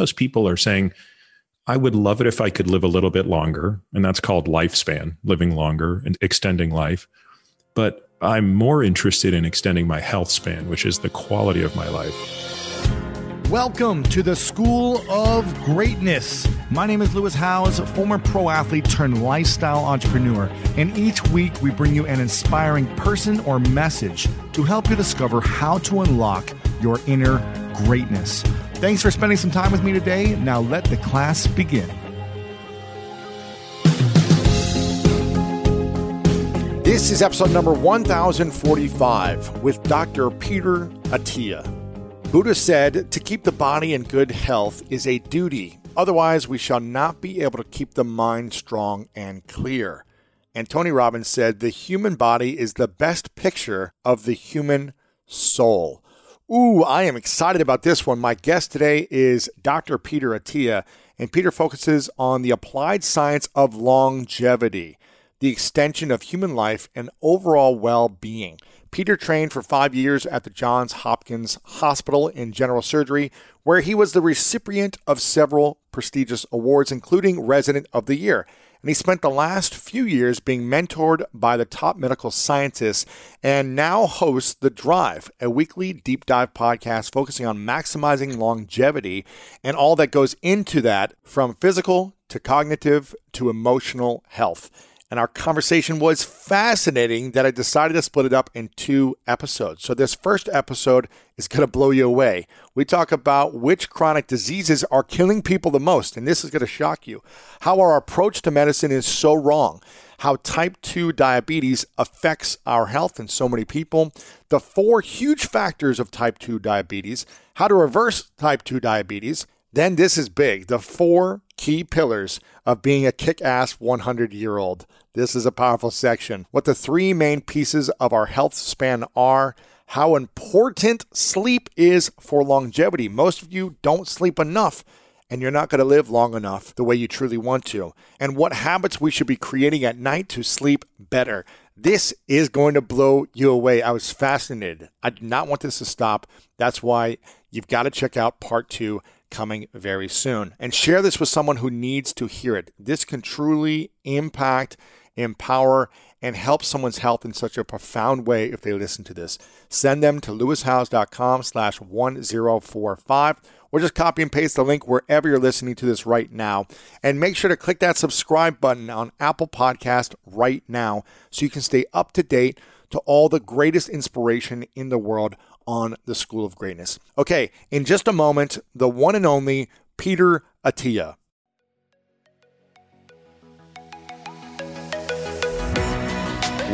Most people are saying, I would love it if I could live a little bit longer. And that's called lifespan, living longer and extending life. But I'm more interested in extending my health span, which is the quality of my life. Welcome to the School of Greatness. My name is Lewis Howes, former pro athlete turned lifestyle entrepreneur, and each week we bring you an inspiring person or message to help you discover how to unlock your inner greatness. Thanks for spending some time with me today. Now let the class begin. This is episode number 1045 with Dr. Peter Attia. Buddha said to keep the body in good health is a duty. Otherwise, we shall not be able to keep the mind strong and clear. And Tony Robbins said the human body is the best picture of the human soul. Ooh, I am excited about this one. My guest today is Dr. Peter Attia, and Peter focuses on the applied science of longevity, the extension of human life, and overall well being. Peter trained for five years at the Johns Hopkins Hospital in general surgery, where he was the recipient of several prestigious awards, including Resident of the Year. And he spent the last few years being mentored by the top medical scientists and now hosts The Drive, a weekly deep dive podcast focusing on maximizing longevity and all that goes into that from physical to cognitive to emotional health and our conversation was fascinating that I decided to split it up in two episodes. So, this first episode is going to blow you away. We talk about which chronic diseases are killing people the most, and this is going to shock you. How our approach to medicine is so wrong, how type 2 diabetes affects our health in so many people, the four huge factors of type 2 diabetes, how to reverse type 2 diabetes. Then, this is big the four key pillars of being a kick ass 100 year old. This is a powerful section. What the three main pieces of our health span are, how important sleep is for longevity. Most of you don't sleep enough and you're not going to live long enough the way you truly want to. And what habits we should be creating at night to sleep better. This is going to blow you away. I was fascinated. I did not want this to stop. That's why you've got to check out part two coming very soon. And share this with someone who needs to hear it. This can truly impact empower, and help someone's health in such a profound way if they listen to this. Send them to lewishowes.com slash 1045 or just copy and paste the link wherever you're listening to this right now. And make sure to click that subscribe button on Apple Podcast right now so you can stay up to date to all the greatest inspiration in the world on the School of Greatness. Okay, in just a moment, the one and only Peter Attia.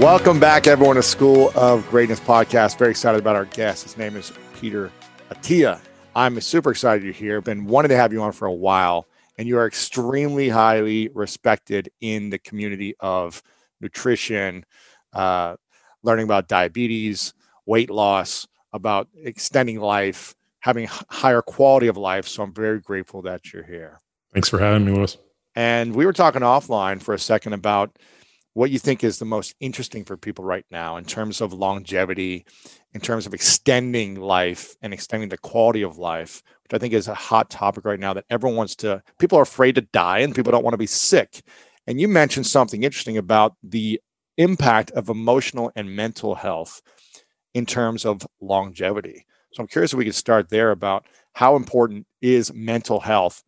Welcome back, everyone, to School of Greatness podcast. Very excited about our guest. His name is Peter Attia. I'm super excited you're here. Been wanting to have you on for a while, and you are extremely highly respected in the community of nutrition, uh, learning about diabetes, weight loss, about extending life, having higher quality of life. So I'm very grateful that you're here. Thanks for having me, Lewis. And we were talking offline for a second about what you think is the most interesting for people right now in terms of longevity, in terms of extending life and extending the quality of life, which I think is a hot topic right now that everyone wants to, people are afraid to die and people don't want to be sick. And you mentioned something interesting about the impact of emotional and mental health in terms of longevity. So I'm curious if we could start there about how important is mental health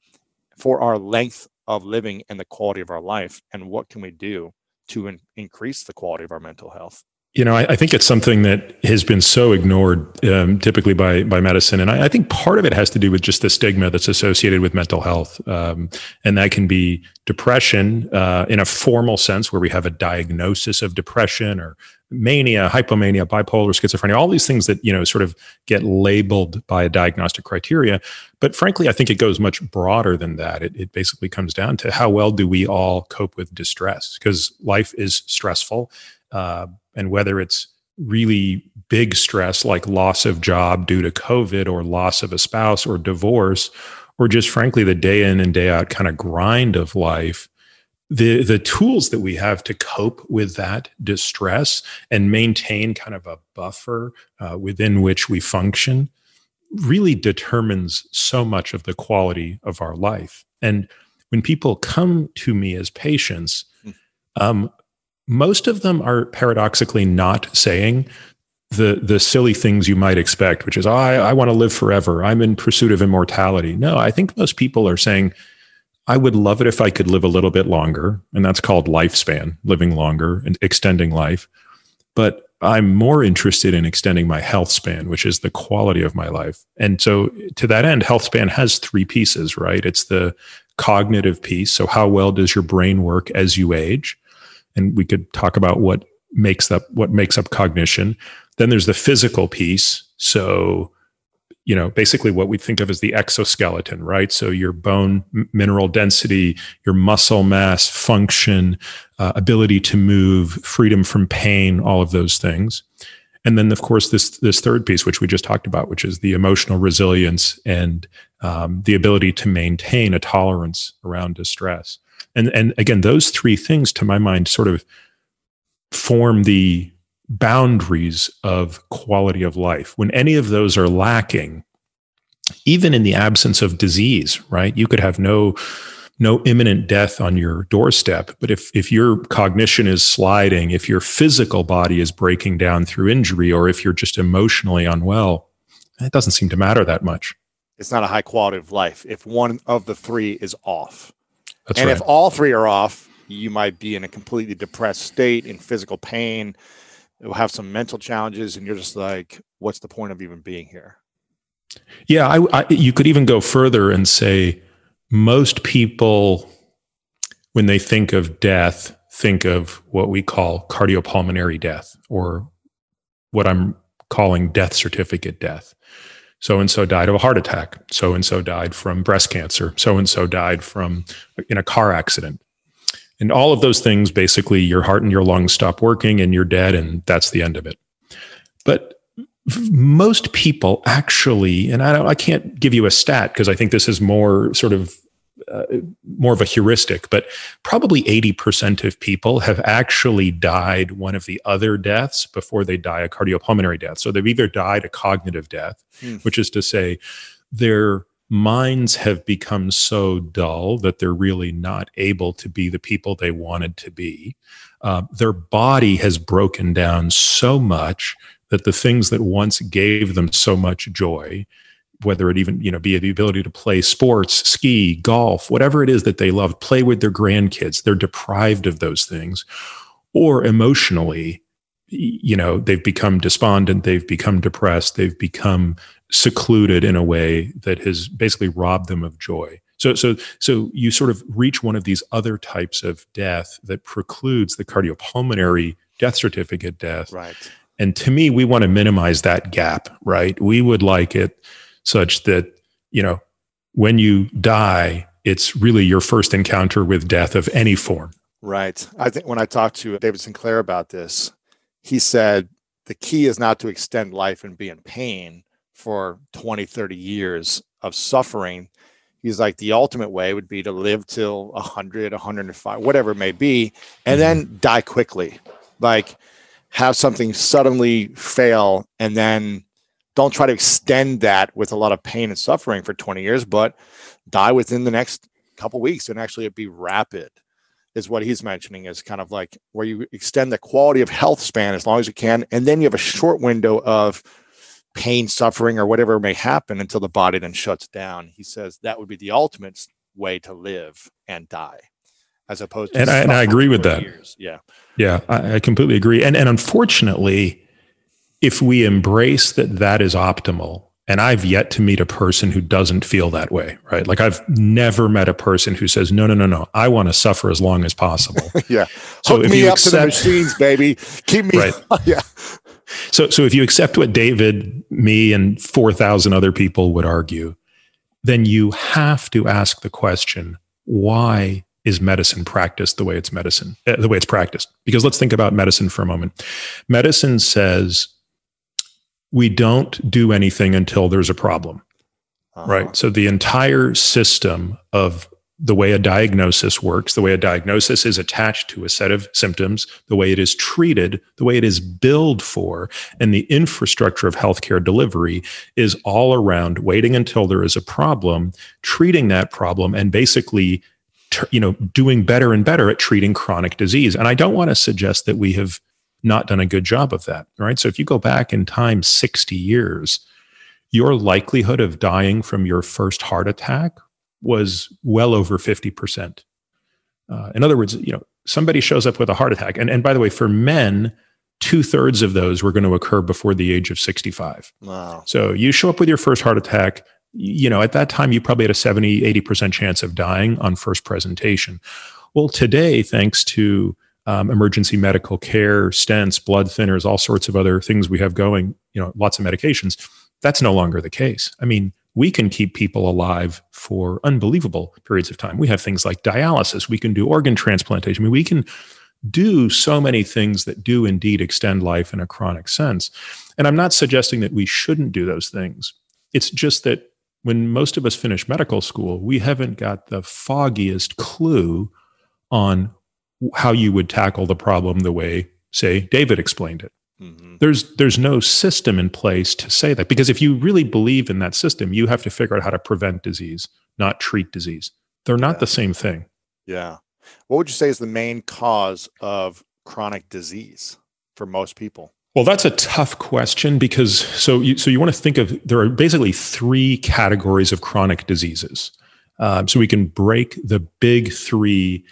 for our length of living and the quality of our life and what can we do to in, increase the quality of our mental health? You know, I, I, think it's something that has been so ignored, um, typically by by medicine, and I, I, think part of it has to do with just the stigma that's associated with mental health, um, and that can be depression uh, in a formal sense, where we have a diagnosis of depression or mania, hypomania, bipolar, schizophrenia, all these things that, you know, sort of get labeled by a diagnostic criteria. But frankly, I think it goes much broader than that. It, it basically comes down to how well do we all cope with distress? Because life is stressful. Uh, and whether it's really big stress like loss of job due to COVID or loss of a spouse or divorce, or just frankly the day in and day out kind of grind of life, the the tools that we have to cope with that distress and maintain kind of a buffer uh, within which we function really determines so much of the quality of our life. And when people come to me as patients, hmm. um, most of them are paradoxically not saying the the silly things you might expect, which is oh, I, I want to live forever. I'm in pursuit of immortality. No, I think most people are saying I would love it if I could live a little bit longer, and that's called lifespan, living longer and extending life. But I'm more interested in extending my health span, which is the quality of my life. And so, to that end, health span has three pieces, right? It's the cognitive piece. So, how well does your brain work as you age? And we could talk about what makes up what makes up cognition. Then there's the physical piece. So, you know, basically what we think of as the exoskeleton, right? So your bone mineral density, your muscle mass, function, uh, ability to move, freedom from pain, all of those things. And then, of course, this this third piece, which we just talked about, which is the emotional resilience and um, the ability to maintain a tolerance around distress. And and again, those three things, to my mind, sort of form the boundaries of quality of life. When any of those are lacking, even in the absence of disease, right? You could have no no imminent death on your doorstep, but if if your cognition is sliding, if your physical body is breaking down through injury or if you're just emotionally unwell, it doesn't seem to matter that much. It's not a high quality of life if one of the three is off. That's and right. if all three are off, you might be in a completely depressed state in physical pain, will have some mental challenges, and you're just like, what's the point of even being here? Yeah, I, I, you could even go further and say most people, when they think of death, think of what we call cardiopulmonary death or what I'm calling death certificate death. So and so died of a heart attack. So and so died from breast cancer. So and so died from in a car accident. And all of those things, basically, your heart and your lungs stop working and you're dead, and that's the end of it. But most people actually, and I, don't I can't give you a stat because I think this is more sort of uh, more of a heuristic, but probably 80% of people have actually died one of the other deaths before they die a cardiopulmonary death. So they've either died a cognitive death, mm. which is to say, they're minds have become so dull that they're really not able to be the people they wanted to be. Uh, their body has broken down so much that the things that once gave them so much joy, whether it even you know be the ability to play sports, ski, golf, whatever it is that they love, play with their grandkids, they're deprived of those things, or emotionally you know they've become despondent they've become depressed they've become secluded in a way that has basically robbed them of joy. So, so, so you sort of reach one of these other types of death that precludes the cardiopulmonary death certificate death. Right. And to me, we want to minimize that gap, right? We would like it such that, you know, when you die, it's really your first encounter with death of any form. Right. I think when I talked to David Sinclair about this, he said the key is not to extend life and be in pain, for 20, 30 years of suffering. He's like, the ultimate way would be to live till 100, 105, whatever it may be, and then mm-hmm. die quickly. Like, have something suddenly fail and then don't try to extend that with a lot of pain and suffering for 20 years, but die within the next couple weeks and actually it be rapid is what he's mentioning is kind of like where you extend the quality of health span as long as you can and then you have a short window of pain, suffering, or whatever may happen until the body then shuts down. He says that would be the ultimate way to live and die, as opposed to. And, I, and I, agree with that. Years. Yeah, yeah, I, I completely agree. And and unfortunately, if we embrace that that is optimal And I've yet to meet a person who doesn't feel that way, right? Like I've never met a person who says, "No, no, no, no, I want to suffer as long as possible." yeah. So Hook if me you up accept, to the machines, baby. Keep me. Right. yeah. So, so if you accept what David, me, and four thousand other people would argue, then you have to ask the question: Why is medicine practiced the way it's medicine, uh, the way it's practiced? Because let's think about medicine for a moment. Medicine says we don't do anything until there's a problem. Uh-huh. Right. So the entire system of the way a diagnosis works, the way a diagnosis is attached to a set of symptoms, the way it is treated, the way it is billed for, and the infrastructure of healthcare delivery is all around waiting until there is a problem, treating that problem, and basically, you know, doing better and better at treating chronic disease. And I don't want to suggest that we have not done a good job of that, right? So if you go back in time 60 years, your likelihood of dying from your first heart attack was well over 50%. Uh, in other words, you know, somebody shows up with a heart attack. And, and by the way, for men, two thirds of those were going to occur before the age of 65. Wow. So you show up with your first heart attack, you know, at that time, you probably had a 70, 80% chance of dying on first presentation. Well, today, thanks to um, emergency medical care, stents, blood thinners, all sorts of other things we have going, you know, lots of medications. That's no longer the case. I mean, we can keep people alive for unbelievable periods of time. We have things like dialysis, we can do organ transplantation. I mean, we can do so many things that do indeed extend life in a chronic sense. And I'm not suggesting that we shouldn't do those things. It's just that when most of us finish medical school, we haven't got the foggiest clue on how you would tackle the problem the way, say, David explained it. Mm-hmm. There's there's no system in place to say that because if you really believe in that system, you have to figure out how to prevent disease, not treat disease. They're not yeah. the same thing. Yeah. What would you say is the main cause of chronic disease for most people? Well, that's a tough question because so you, so you want to think of there are basically three categories of chronic diseases. Um, so we can break the big three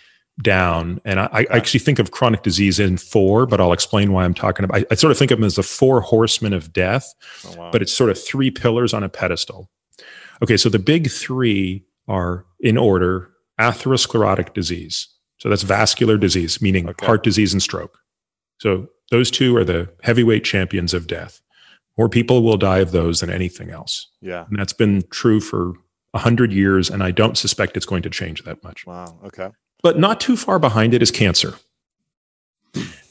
down. And I, I, actually think of chronic disease in four, but I'll explain why I'm talking about. I, I sort of think of them as the four horsemen of death, oh, wow. but it's sort of three pillars on a pedestal. Okay, so the big three are in order atherosclerotic disease. So that's vascular disease, meaning okay. heart disease and stroke. So those two are the heavyweight champions of death. More people will die of those than anything else. Yeah. And that's been true for 100 years, and I don't suspect it's going to change that much. Wow. Okay. But not too far behind it is cancer.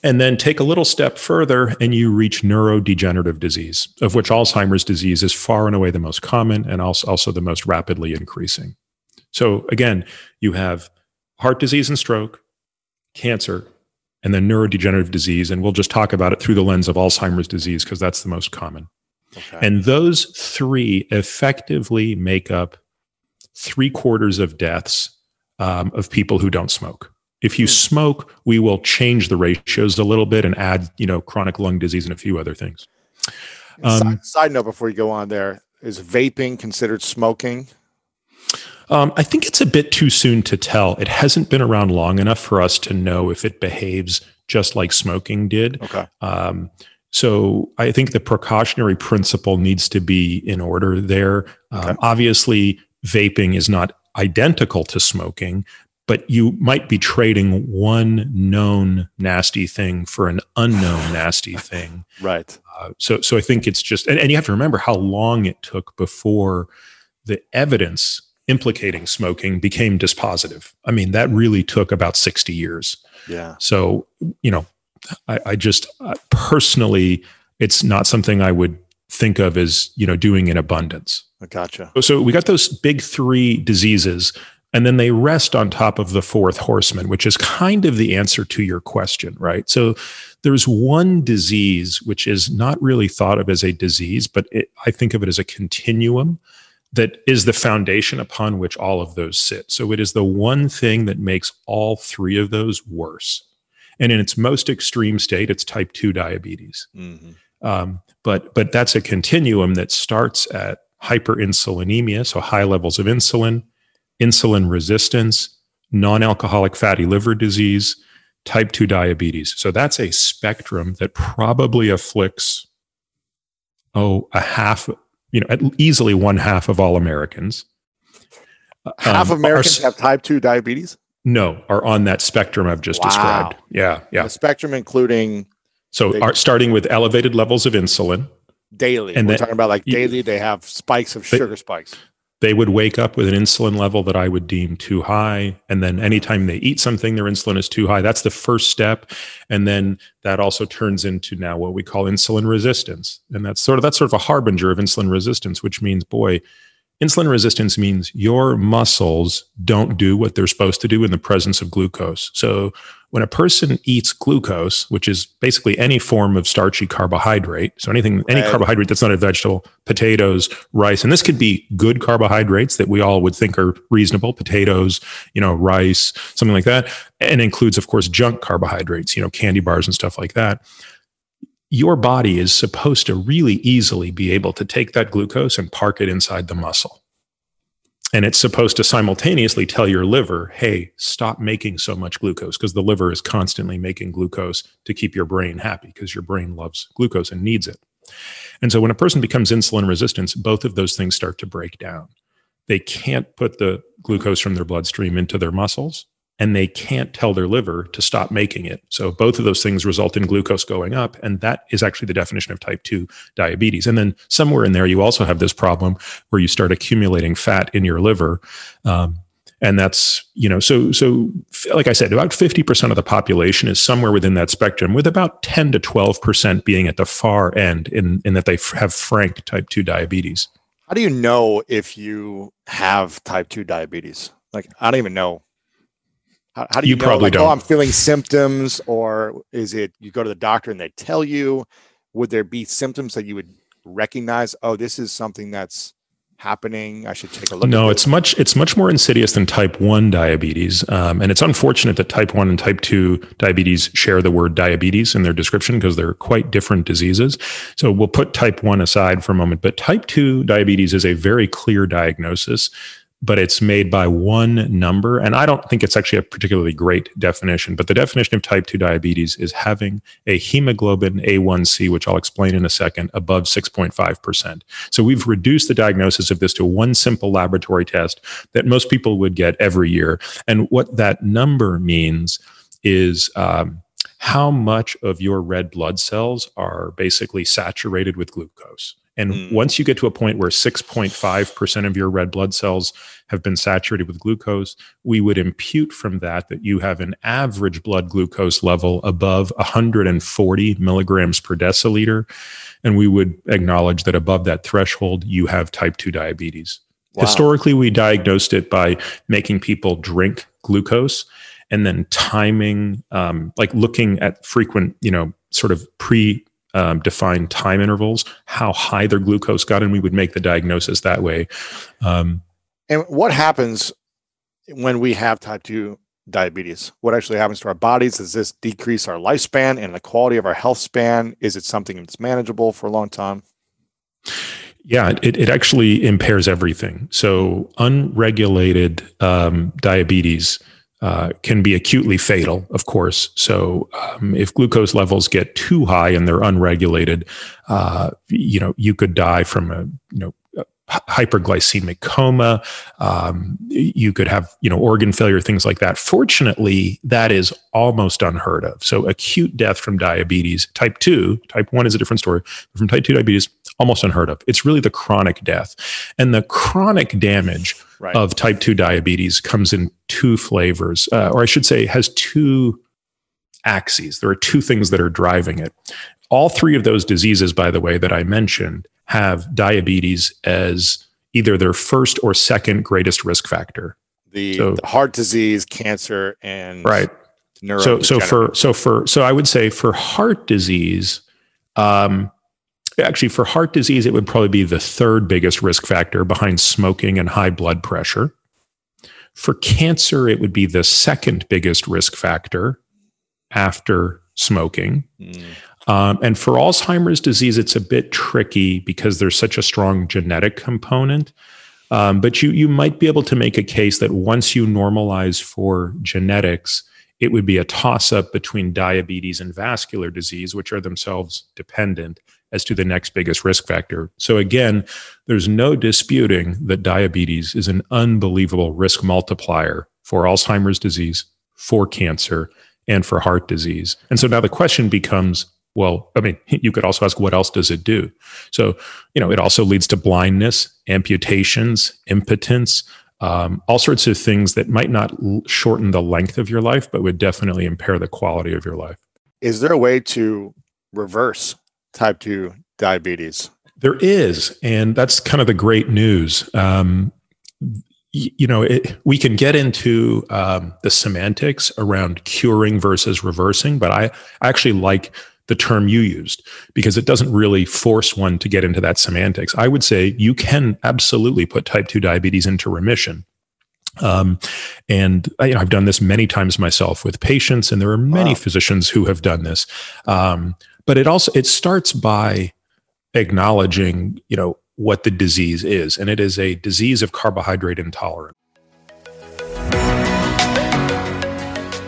And then take a little step further and you reach neurodegenerative disease, of which Alzheimer's disease is far and away the most common and also, the most rapidly increasing. So again, you have heart disease and stroke, cancer, and then neurodegenerative disease. And we'll just talk about it through the lens of Alzheimer's disease because that's the most common. Okay. And those three effectively make up three quarters of deaths um, of people who don't smoke. If you hmm. smoke, we will change the ratios a little bit and add, you know, chronic lung disease and a few other things. Um, side, side, note before you go on there is vaping considered smoking? Um, I think it's a bit too soon to tell. It hasn't been around long enough for us to know if it behaves just like smoking did. Okay. Um, so I think the precautionary principle needs to be in order there. Um, okay. Obviously, vaping is not identical to smoking, but you might be trading one known nasty thing for an unknown nasty thing. Right. Uh, so, so I think it's just, and, and you have to remember how long it took before the evidence implicating smoking became dispositive. I mean, that really took about 60 years. Yeah. So, you know, I, I just uh, personally, it's not something I would think of as, you know, doing in abundance. Gotcha. So we got those big three diseases, and then they rest on top of the fourth horseman, which is kind of the answer to your question, right? So there's one disease which is not really thought of as a disease, but it, I think of it as a continuum that is the foundation upon which all of those sit. So it is the one thing that makes all three of those worse. And in its most extreme state, it's type 2 diabetes. Mm-hmm. Um, but but that's a continuum that starts at hyperinsulinemia, so high levels of insulin, insulin resistance, non alcoholic fatty liver disease, type 2 diabetes. So that's a spectrum that probably afflicts, oh, a half, you know, at easily one half of all Americans. Half um, Americans are, have type 2 diabetes? No, are on that spectrum I've just wow. described. Yeah, yeah. The spectrum including so they, are starting with elevated levels of insulin daily. And We're then, talking about like daily they have spikes of sugar spikes they would wake up with an insulin level that I would deem too high. And then anytime they eat something, their insulin is too high. That's the first step. And then that also turns into now what we call insulin resistance. And that's sort of that's sort of a harbinger of insulin resistance, which means, boy, Insulin resistance means your muscles don't do what they're supposed to do in the presence of glucose. So, when a person eats glucose, which is basically any form of starchy carbohydrate, so anything, any carbohydrate that's not a vegetable, potatoes, rice, and this could be good carbohydrates that we all would think are reasonable, potatoes, you know, rice, something like that, and includes, of course, junk carbohydrates, you know, candy bars and stuff like that your body is supposed to really easily be able to take that glucose and park it inside the muscle. And it's supposed to simultaneously tell your liver, hey, stop making so much glucose, because the liver is constantly making glucose to keep your brain happy, because your brain loves glucose and needs it. And so when a person becomes insulin resistant, both of those things start to break down. They can't put the glucose from their bloodstream into their muscles and they can't tell their liver to stop making it. So both of those things result in glucose going up. And that is actually the definition of type 2 diabetes. And then somewhere in there, you also have this problem where you start accumulating fat in your liver. Um, and that's, you know, so, so like I said, about 50% of the population is somewhere within that spectrum, with about 10 to 12% being at the far end in, in that they f- have frank type 2 diabetes. How do you know if you have type 2 diabetes? Like, I don't even know how, how do you, you know, probably like, don't. oh, I'm feeling symptoms, or is it you go to the doctor and they tell you? Would there be symptoms that you would recognize? Oh, this is something that's happening. I should take a look. No, it's much it's much more insidious than type one diabetes, um, and it's unfortunate that type one and type two diabetes share the word diabetes in their description because they're quite different diseases. So we'll put type one aside for a moment, but type two diabetes is a very clear diagnosis but it's made by one number. And I don't think it's actually a particularly great definition, but the definition of type 2 diabetes is having a hemoglobin A1C, which I'll explain in a second, above 6.5%. So we've reduced the diagnosis of this to one simple laboratory test that most people would get every year. And what that number means is, um, how much of your red blood cells are basically saturated with glucose. And mm. once you get to a point where 6.5% of your red blood cells have been saturated with glucose, we would impute from that that you have an average blood glucose level above 140 milligrams per deciliter. And we would acknowledge that above that threshold, you have type 2 diabetes. Wow. Historically, we diagnosed it by making people drink glucose and then timing, um, like looking at frequent, you know, sort of pre um, defined time intervals, how high their glucose got, and we would make the diagnosis that way. Um, and what happens when we have type 2 diabetes? What actually happens to our bodies? Does this decrease our lifespan and the quality of our health span? Is it something that's manageable for a long time? Yeah, it, it actually impairs everything. So, unregulated um, diabetes uh, can be acutely fatal, of course. So, um, if glucose levels get too high and they're unregulated, uh, you know, you could die from a you know hyperglycemic coma. Um, you could have, you know, organ failure, things like that. Fortunately, that is almost unheard of. So acute death from diabetes, type two, type one is a different story. From type two diabetes, almost unheard of. It's really the chronic death. And the chronic damage right. of type 2 diabetes comes in two flavors, uh, or I should say, has two axes. There are two things that are driving it. All three of those diseases, by the way, that I mentioned, have diabetes as either their first or second greatest risk factor. The, so, the heart disease, cancer, and right. So, so for so for so I would say for heart disease, um, actually for heart disease, it would probably be the third biggest risk factor behind smoking and high blood pressure. For cancer, it would be the second biggest risk factor after smoking. Mm. Um, and for Alzheimer's disease, it's a bit tricky because there's such a strong genetic component. Um, but you you might be able to make a case that once you normalize for genetics, it would be a toss up between diabetes and vascular disease, which are themselves dependent as to the next biggest risk factor. So, again, there's no disputing that diabetes is an unbelievable risk multiplier for Alzheimer's disease, for cancer, and for heart disease. And so now the question becomes well, I mean, you could also ask what else does it do? So, you know, it also leads to blindness, amputations, impotence, um, all sorts of things that might not shorten the length of your life, but would definitely impair the quality of your life. Is there a way to reverse type 2 diabetes? There is. And that's kind of the great news. Um, you know, it, we can get into um, the semantics around curing versus reversing, but I, I actually like the term you used because it doesn't really force one to get into that semantics. I would say you can absolutely put type 2 diabetes into remission. Um, and you know, I've done this many times myself with patients, and there are many wow. physicians who have done this. Um, but it also it starts by acknowledging, you know, what the disease is, and it is a disease of carbohydrate intolerance.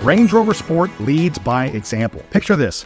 Range Rover Sport leads by example. Picture this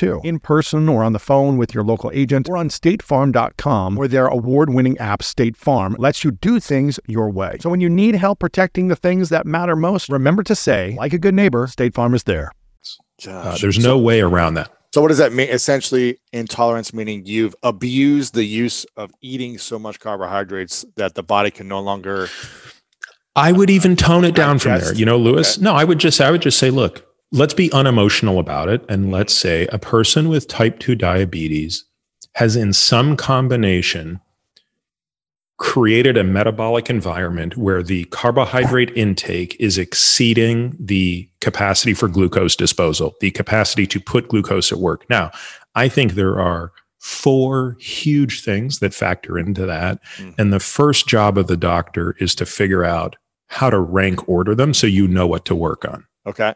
too, in person or on the phone with your local agent or on statefarm.com, where their award winning app, State Farm, lets you do things your way. So when you need help protecting the things that matter most, remember to say, like a good neighbor, State Farm is there. Uh, there's no way around that. So what does that mean? Essentially, intolerance meaning you've abused the use of eating so much carbohydrates that the body can no longer. I would even tone it down from there. You know, Lewis. Okay. No, I would just I would just say, look, let's be unemotional about it. And let's say a person with type 2 diabetes has, in some combination, created a metabolic environment where the carbohydrate intake is exceeding the capacity for glucose disposal, the capacity to put glucose at work. Now, I think there are four huge things that factor into that. Mm. And the first job of the doctor is to figure out how to rank order them so you know what to work on. Okay.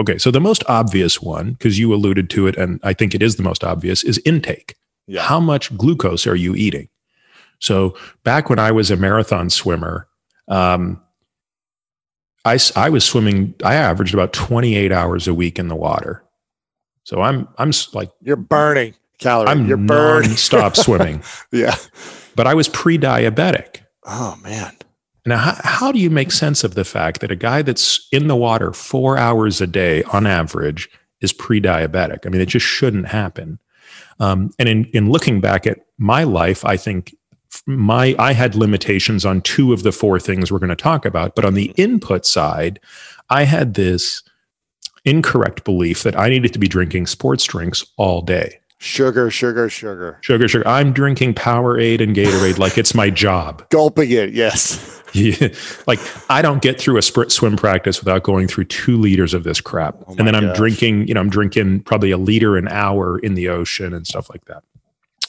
Okay, so the most obvious one, because you alluded to it, and I think it is the most obvious, is intake. Yeah. How much glucose are you eating? So back when I was a marathon swimmer, um, I, I was swimming, I averaged about 28 hours a week in the water. So I'm, I'm like, you're burning calories. I'm you're burning. stop swimming. yeah. But I was pre diabetic. Oh, man. Now, how, how do you make sense of the fact that a guy that's in the water four hours a day on average is pre-diabetic. I mean, it just shouldn't happen. Um, and in in looking back at my life, I think my I had limitations on two of the four things we're going to talk about. But on the input side, I had this incorrect belief that I needed to be drinking sports drinks all day. Sugar, sugar, sugar. Sugar, sugar. I'm drinking Powerade and Gatorade like it's my job. Gulping it, yes. Yeah. like I don't get through a sprint swim practice without going through two liters of this crap. Oh and then I'm gosh. drinking, you know, I'm drinking probably a liter an hour in the ocean and stuff like that.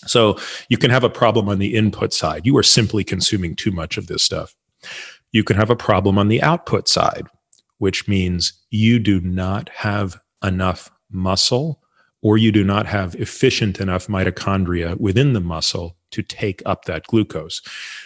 So you can have a problem on the input side. You are simply consuming too much of this stuff. You can have a problem on the output side, which means you do not have enough muscle or you do not have efficient enough mitochondria within the muscle to take up that glucose.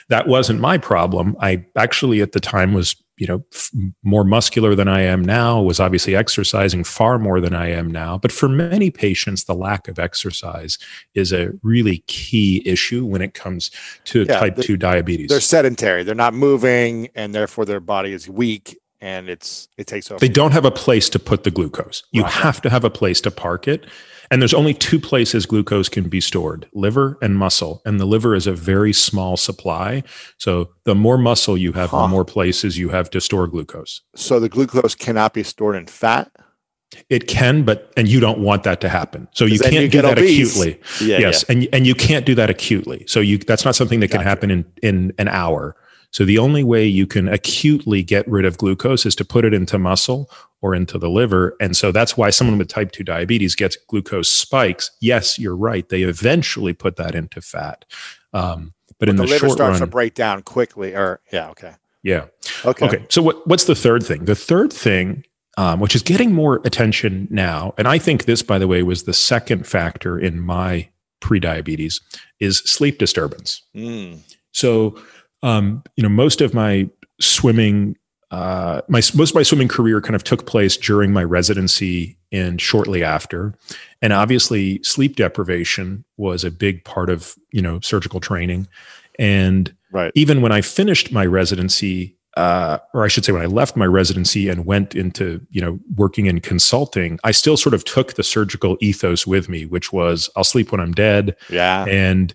That wasn't my problem. I actually at the time was, you know, f- more muscular than I am now, was obviously exercising far more than I am now. But for many patients, the lack of exercise is a really key issue when it comes to Yeah, type 2 diabetes. They're sedentary. They're not moving, and therefore their body is weak, and it's it takes over. They don't have a place to put the glucose. You Right. have to have a place to park it. And there's only two places glucose can be stored liver and muscle. And the liver is a very small supply. So the more muscle you have, Huh. the more places you have to store glucose. so the glucose cannot be stored in fat. It can, but, and you don't want that to happen. So you can't you do get that obese. acutely. Yeah, yes. And, and you can't do that acutely. So you, that's not something that can happen in, in an hour. So the only way you can acutely get rid of glucose is to put it into muscle or into the liver. And so that's why someone with type 2 diabetes gets glucose spikes. Yes, you're right. They eventually put that into fat. Um, but, in the, the, liver short starts run, to break down quickly. Or yeah, okay, yeah. okay, Okay. So what, what's the third thing? The third thing, um, which is getting more attention now, and I think this, by the way, was the second factor in my prediabetes, is sleep disturbance. Mm. So, um, you know, most of my swimming, uh, my most of my swimming career kind of took place during my residency and shortly after, and obviously, sleep deprivation was a big part of you know surgical training, and right. even when I finished my residency, uh, or I should say, when I left my residency and went into you know working in consulting, I still sort of took the surgical ethos with me, which was I'll sleep when I'm dead, Yeah, and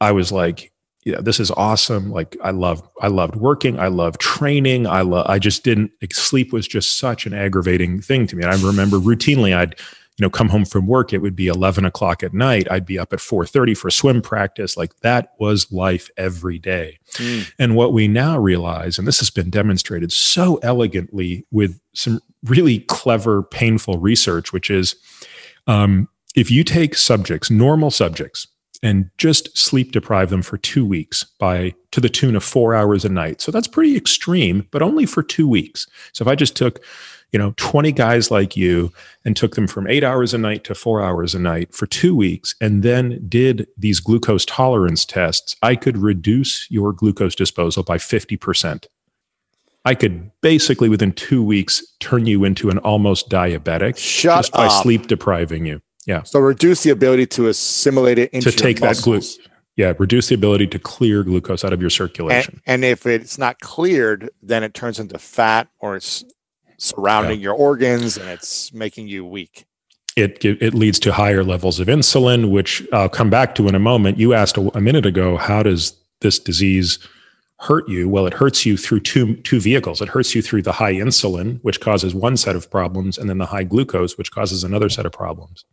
I was like, yeah, this is awesome. Like I love, I loved working. I love training. I love, I just didn't, like, sleep was just such an aggravating thing to me. And I remember routinely I'd, you know, come home from work. It would be 11 o'clock at night. I'd be up at 430 for swim practice. Like that was life every day. Mm. And what we now realize, and this has been demonstrated so elegantly with some really clever, painful research, which is um, if you take subjects, normal subjects, and just sleep deprive them for two weeks by to the tune of four hours a night. So that's pretty extreme, but only for two weeks. So if I just took, you know, 20 guys like you and took them from eight hours a night to four hours a night for two weeks and then did these glucose tolerance tests, I could reduce your glucose disposal by 50%. I could basically within two weeks turn you into an almost diabetic Shut just by up. sleep depriving you. Yeah. So reduce the ability to assimilate it into To take that glucose. Yeah. Reduce the ability to clear glucose out of your circulation. and if it's not cleared, then it turns into fat or it's surrounding your organs and it's making you weak. it, it leads to higher levels of insulin, which I'll come back to in a moment. You asked a, a minute ago, how does this disease hurt you? Well, it hurts you through two, two vehicles. It hurts you through the high insulin, which causes one set of problems, and then the high glucose, which causes another set of problems.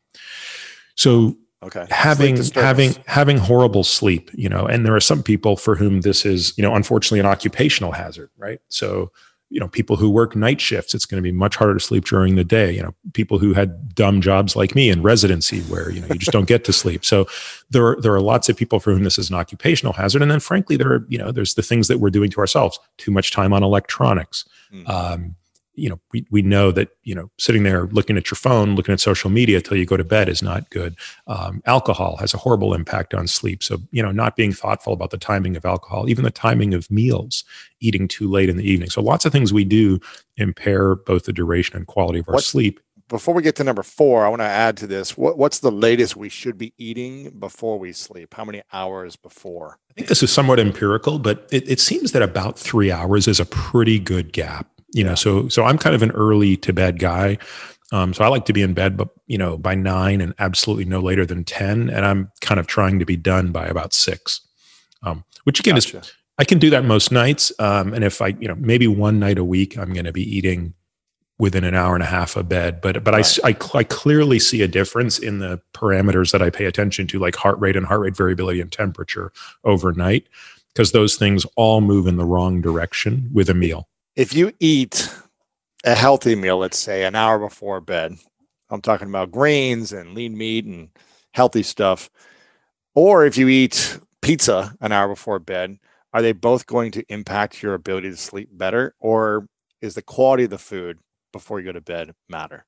So Okay. having having having horrible sleep you know and there are some people for whom this is you know unfortunately an occupational hazard right so you know people who work night shifts it's going to be much harder to sleep during the day you know people who had dumb jobs like me in residency where you know you just don't get to sleep so there are there are lots of people for whom this is an occupational hazard and then frankly there are you know there's the things that we're doing to ourselves too much time on electronics Mm. um, you know we, we know that you know sitting there looking at your phone looking at social media till you go to bed is not good um, alcohol has a horrible impact on sleep so you know not being thoughtful about the timing of alcohol even the timing of meals eating too late in the evening so lots of things we do impair both the duration and quality of our What- sleep Before we get to number four, I want to add to this. What, what's the latest we should be eating before we sleep? How many hours before? I think this is somewhat empirical, but it, it seems that about three hours is a pretty good gap. You know, so so I'm kind of an early to bed guy. Um, so I like to be in bed, but you know, by nine and absolutely no later than ten, and I'm kind of trying to be done by about six. Um, which again gotcha. is I can do that most nights, um, and if I you know maybe one night a week I'm going to be eating within an hour and a half of bed. But but right. I, I, I clearly see a difference in the parameters that I pay attention to, like heart rate and heart rate variability and temperature overnight, because those things all move in the wrong direction with a meal. If you eat a healthy meal, let's say an hour before bed, I'm talking about grains and lean meat and healthy stuff, or if you eat pizza an hour before bed, are they both going to impact your ability to sleep better, or is the quality of the food before you go to bed matter?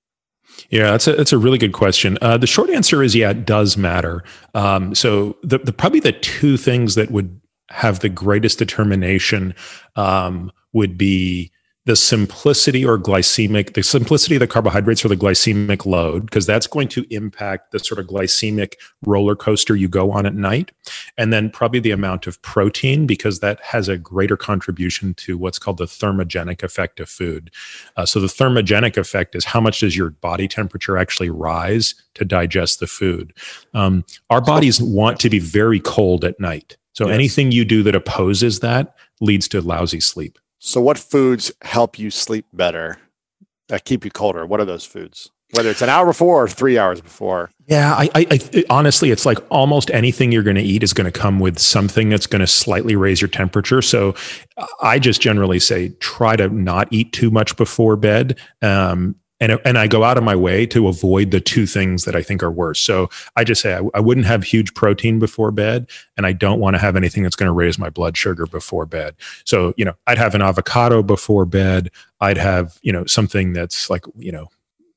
Yeah, that's a that's a really good question. Uh, the short answer is yeah, it does matter. Um, so the, the probably the two things that would have the greatest determination um, would be the simplicity or glycemic, the simplicity of the carbohydrates or the glycemic load, because that's going to impact the sort of glycemic roller coaster you go on at night. And then probably the amount of protein, because that has a greater contribution to what's called the thermogenic effect of food. Uh, so the thermogenic effect is how much does your body temperature actually rise to digest the food? Um, our bodies want to be very cold at night. So yes. anything you do that opposes that leads to lousy sleep. So, what foods help you sleep better, that keep you colder? What are those foods? Whether it's an hour before or three hours before. Yeah, I, I, I honestly, it's like almost anything you're going to eat is going to come with something that's going to slightly raise your temperature. So, I just generally say try to not eat too much before bed. Um, and and I go out of my way to avoid the two things that I think are worse. So I just say I, I wouldn't have huge protein before bed, and I don't want to have anything that's going to raise my blood sugar before bed. So you know, I'd have an avocado before bed. I'd have you know something that's like you know,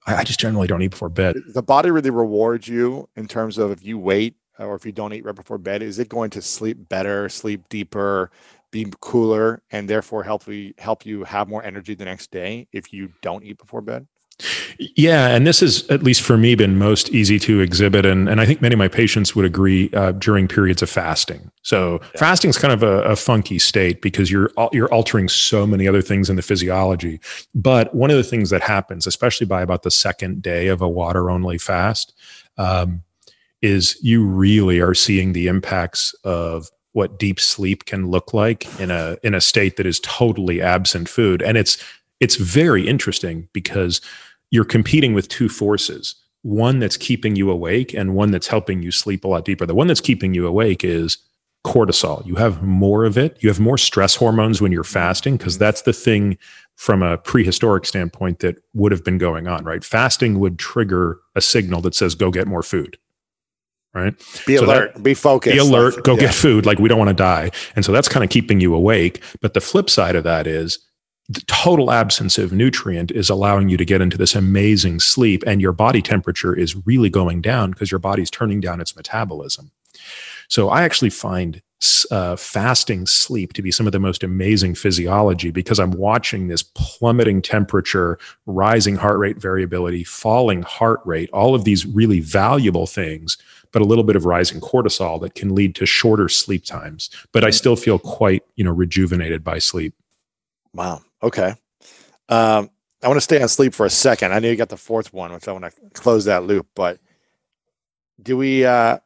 I, I just generally don't eat before bed. The body really rewards you in terms of if you wait or if you don't eat right before bed. Is it going to sleep better, sleep deeper? be cooler and therefore help you help you have more energy the next day if you don't eat before bed yeah, and this has, at least for me, been most easy to exhibit. And, and I think many of my patients would agree uh, during periods of fasting. So yeah. fasting is kind of a, a, funky state because you're, you're altering so many other things in the physiology. But one of the things that happens, especially by about the second day of a water only fast, um, is you really are seeing the impacts of what deep sleep can look like in a in a state that is totally absent food and it's it's very interesting because you're competing with two forces one that's keeping you awake and one that's helping you sleep a lot deeper. The one that's keeping you awake is cortisol. You have more of it. You have more stress hormones when you're fasting because mm-hmm. that's the thing from a prehistoric standpoint that would have been going on, right? Fasting would trigger a signal that says, go get more food. Right. Be so alert, that, be focused. Be alert, go yeah. get food. Like we don't want to die. And so that's kind of keeping you awake. But the flip side of that is the total absence of nutrient is allowing you to get into this amazing sleep and your body temperature is really going down because your body's turning down its metabolism. So i actually find uh, fasting sleep to be some of the most amazing physiology because i'm watching this plummeting temperature rising heart rate variability falling heart rate all of these really valuable things but a little bit of rising cortisol that can lead to shorter sleep times. But i still feel quite you know rejuvenated by sleep. Wow. Okay. Um, I want to stay on sleep for a second. I know you got the fourth one, which I want to close that loop. But do we? Uh,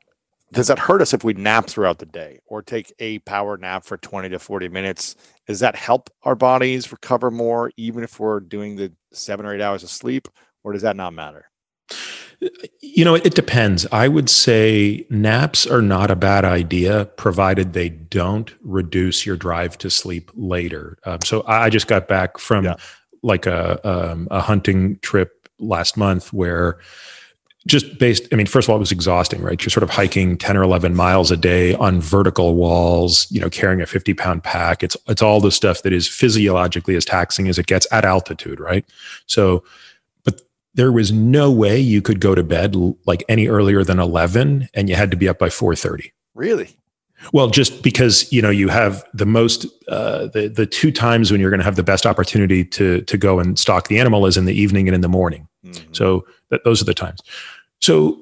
does that hurt us if we nap throughout the day or take a power nap for 20 to 40 minutes? Does that help our bodies recover more, even if we're doing the seven or eight hours of sleep, or does that not matter? You know, it depends. I would say naps are not a bad idea, provided they don't reduce your drive to sleep later. Um, so I just got back from yeah. like a um, a hunting trip last month where just based i mean first of all it was exhausting right you're sort of hiking 10 or 11 miles a day on vertical walls you know carrying a 50 pound pack it's it's all the stuff that is physiologically as taxing as it gets at altitude right so there was no way you could go to bed like any earlier than 11 and you had to be up by 4.30 really? Well just because you know you have the most uh, the the two times when you're going to have the best opportunity to to go and stalk the animal is in the evening and in the morning. Mm-hmm. so those are the times. So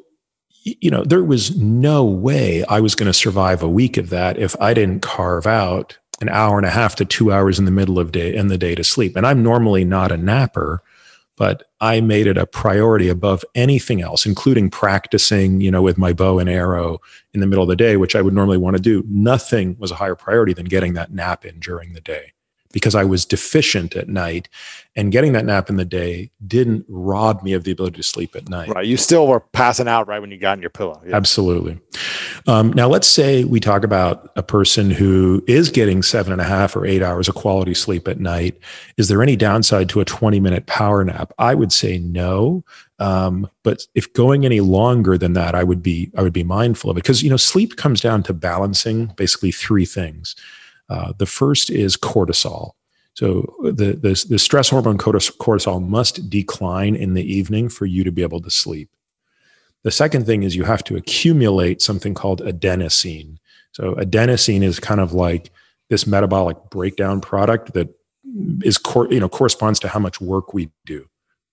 you know there was no way i was going to survive a week of that if i didn't carve out an hour and a half to two hours in the middle of day in the day to sleep. And i'm normally not a napper but I made it a priority above anything else, including practicing, you know, with my bow and arrow in the middle of the day, which I would normally want to do. Nothing was a higher priority than getting that nap in during the day because I was deficient at night. And getting that nap in the day didn't rob me of the ability to sleep at night. Right. You still were passing out right when you got in your pillow. Yeah. Absolutely. Um, now, let's say we talk about a person who is getting seven and a half or eight hours of quality sleep at night. Is there any downside to a 20 minute power nap? I would say no. Um, but if going any longer than that, I would be I would be mindful of it because you know sleep comes down to balancing basically three things. Uh, the first is cortisol. So the, the, the stress hormone cortisol must decline in the evening for you to be able to sleep. The second thing is you have to accumulate something called adenosine. So adenosine is kind of like this metabolic breakdown product that is cor- you know corresponds to how much work we do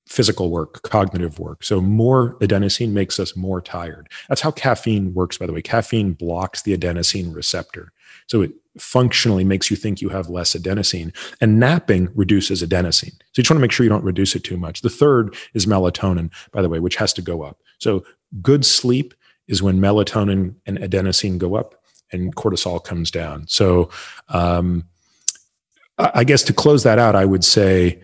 physical work, cognitive work. So more adenosine makes us more tired. That's how caffeine works, by the way. Caffeine blocks the adenosine receptor. So it functionally makes you think you have less adenosine. And napping reduces adenosine. So you just want to make sure you don't reduce it too much. The third is melatonin, by the way, which has to go up. So good sleep is when melatonin and adenosine go up and cortisol comes down. So um, I guess to close that out, I would say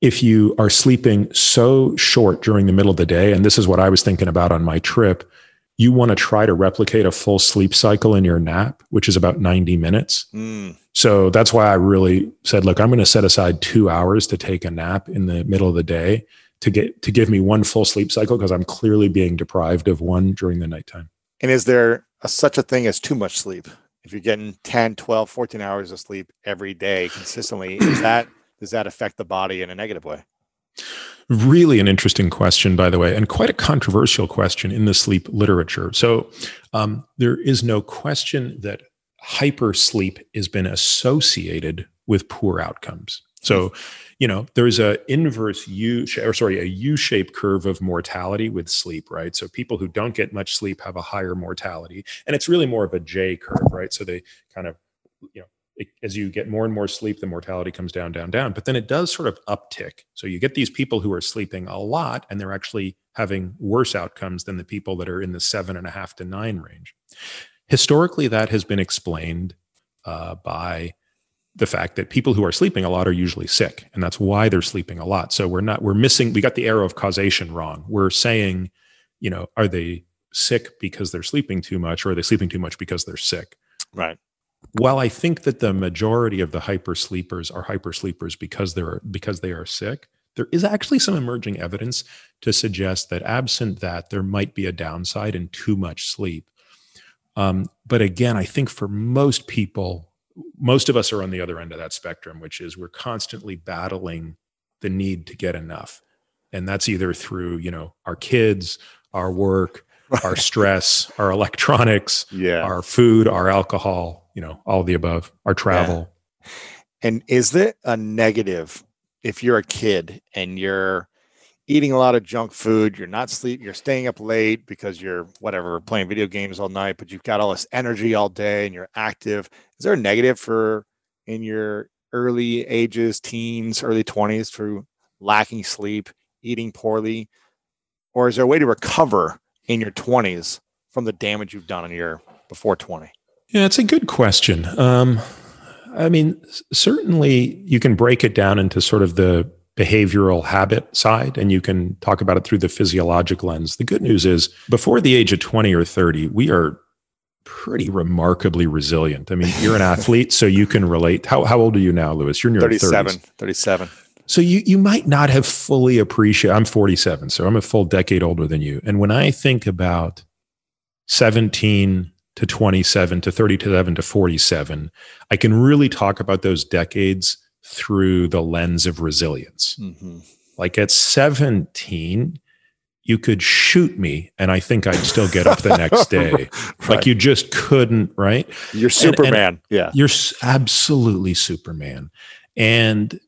if you are sleeping so short during the middle of the day, and this is what I was thinking about on my trip, you want to try to replicate a full sleep cycle in your nap, which is about 90 minutes. Mm. So that's why I really said, look, I'm going to set aside two hours to take a nap in the middle of the day to get to give me one full sleep cycle because I'm clearly being deprived of one during the nighttime. And is there a, such a thing as too much sleep? If you're getting 10, 12, 14 hours of sleep every day consistently, is that does that affect the body in a negative way? Really, an interesting question, by the way, and quite a controversial question in the sleep literature. So, um, there is no question that hypersleep has been associated with poor outcomes. So, you know, there's a inverse U or sorry, a U-shaped curve of mortality with sleep, right? So people who don't get much sleep have a higher mortality, and it's really more of a J curve, right? So they kind of, you know, it, as you get more and more sleep, the mortality comes down, down, down. But then it does sort of uptick. So you get these people who are sleeping a lot and they're actually having worse outcomes than the people that are in the seven and a half to nine range. Historically, that has been explained uh, by the fact that people who are sleeping a lot are usually sick and that's why they're sleeping a lot so we're not we're missing we got the arrow of causation wrong we're saying you know are they sick because they're sleeping too much or are they sleeping too much because they're sick right while I think that the majority of the hyper sleepers are hyper sleepers because they're because they are sick, there is actually some emerging evidence to suggest that absent that there might be a downside in too much sleep. Um, but again, I think for most people, most of us are on the other end of that spectrum, which is we're constantly battling the need to get enough, and that's either through you know our kids, our work, our stress, our electronics, yeah. our food, our alcohol, you know, all the above, our travel. Yeah. And is it a negative if you're a kid and you're eating a lot of junk food, you're not sleep, you're staying up late because you're whatever, playing video games all night, but you've got all this energy all day and you're active. Is there a negative for in your early ages, teens, early 20s through lacking sleep, eating poorly? Or is there a way to recover in your 20s from the damage you've done in your before 20? Yeah, it's a good question. Um, I mean, certainly you can break it down into sort of the behavioral habit side and you can talk about it through the physiologic lens. The good news is before the age of 20 or 30, we are pretty remarkably resilient. I mean, you're an athlete, so you can relate. How, how old are you now, Lewis? You're your 37, 30s. 37. So you, you might not have fully appreciated, I'm 47, so I'm a full decade older than you. And when I think about 17, to 27 to 37 to 47, I can really talk about those decades through the lens of resilience. Mm-hmm. Like at 17, you could shoot me and I think I'd still get up the next day. right. Like you just couldn't, right? You're Superman. And, and yeah. You're absolutely Superman. And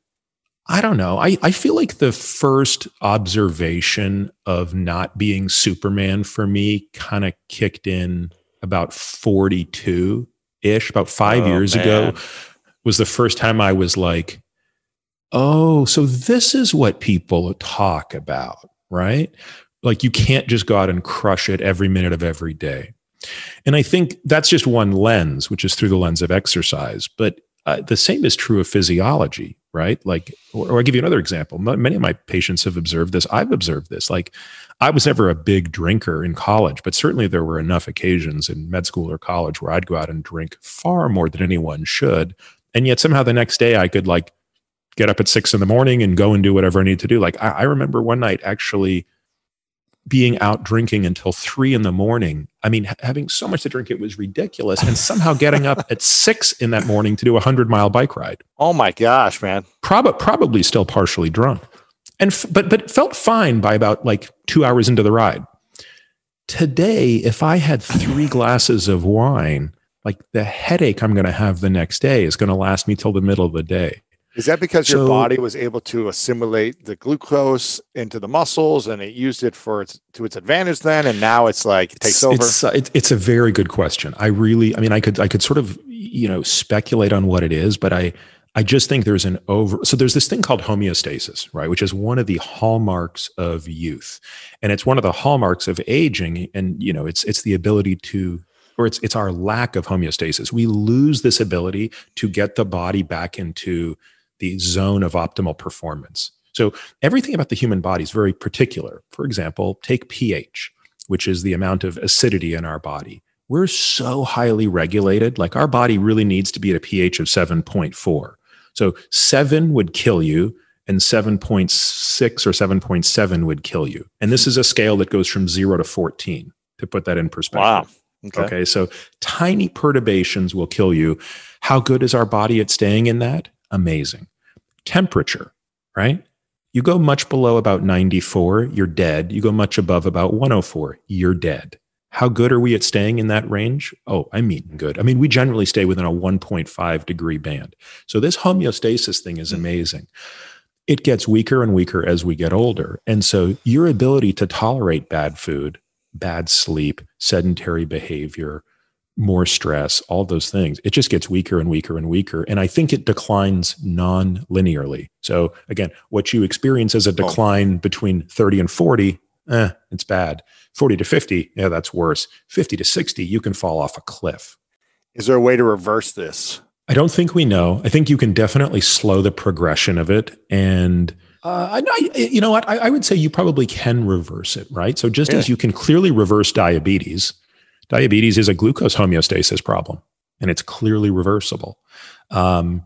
I don't know. I, I feel like the first observation of not being Superman for me kind of kicked in about 42 ish, about five oh, years man. ago, was the first time I was like, oh, so this is what people talk about, right? Like you can't just go out and crush it every minute of every day. And I think that's just one lens, which is through the lens of exercise. But uh, the same is true of physiology, right? Like, or, or I'll give you another example. Many of my patients have observed this. I've observed this. Like, I was never a big drinker in college, but certainly there were enough occasions in med school or college where I'd go out and drink far more than anyone should. And yet somehow the next day I could like get up at six in the morning and go and do whatever I need to do. Like, I, I remember one night actually being out drinking until three in the morning. I mean, having so much to drink, it was ridiculous. And somehow getting up at six in that morning to do a hundred mile bike ride. Oh my gosh, man. Prob- probably still partially drunk. And, f- but, but felt fine by about like two hours into the ride. Today, if I had three glasses of wine, like the headache I'm going to have the next day is going to last me till the middle of the day. Is that because so, your body was able to assimilate the glucose into the muscles and it used it for its to its advantage then, and now it's like it takes over? It's, uh, it's a very good question. I really, I mean, I could I could sort of you know speculate on what it is, but I I just think there's an over. So there's this thing called homeostasis, right, which is one of the hallmarks of youth, and it's one of the hallmarks of aging. And you know, it's it's the ability to or it's it's our lack of homeostasis. We lose this ability to get the body back into the zone of optimal performance. So everything about the human body is very particular. For example, take pH, which is the amount of acidity in our body. We're so highly regulated, like our body really needs to be at a pH of 7.4. So 7 would kill you and 7.6 or 7.7 would kill you. And this is a scale that goes from 0 to 14 to put that in perspective. Wow. Okay. okay. So tiny perturbations will kill you. How good is our body at staying in that? Amazing. Temperature, right? You go much below about 94, you're dead. You go much above about 104, you're dead. How good are we at staying in that range? Oh, I mean good. I mean, we generally stay within a 1.5 degree band. So this homeostasis thing is amazing. It gets weaker and weaker as we get older. And so your ability to tolerate bad food, bad sleep, sedentary behavior, more stress, all those things, it just gets weaker and weaker and weaker. And I think it declines non linearly. So, again, what you experience as a oh. decline between 30 and 40, eh, it's bad. 40 to 50, yeah, that's worse. 50 to 60, you can fall off a cliff. Is there a way to reverse this? I don't think we know. I think you can definitely slow the progression of it. And uh, I, you know what? I, I, would say you probably can reverse it, right? So just yeah. as you can clearly reverse diabetes, diabetes is a glucose homeostasis problem and it's clearly reversible. Um,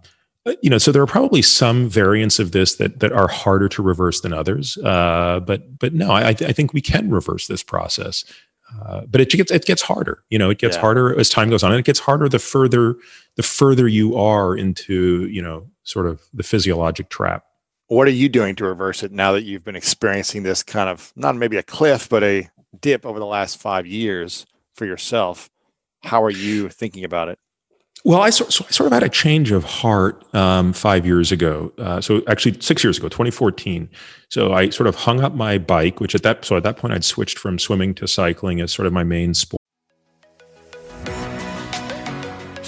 you know, so there are probably some variants of this that that are harder to reverse than others. Uh, but but no, I, I think we can reverse this process. Uh, but it gets it gets harder. You know, it gets yeah. harder as time goes on, and it gets harder the further the further you are into you know sort of the physiologic trap. What are you doing to reverse it now that you've been experiencing this kind of not maybe a cliff, but a dip over the last five years? For yourself. How are you thinking about it? Well, I, so, so I sort of had a change of heart um, five years ago. Uh, so actually, six years ago, 2014. So I sort of hung up my bike, which at that so at that point I'd switched from swimming to cycling as sort of my main sport.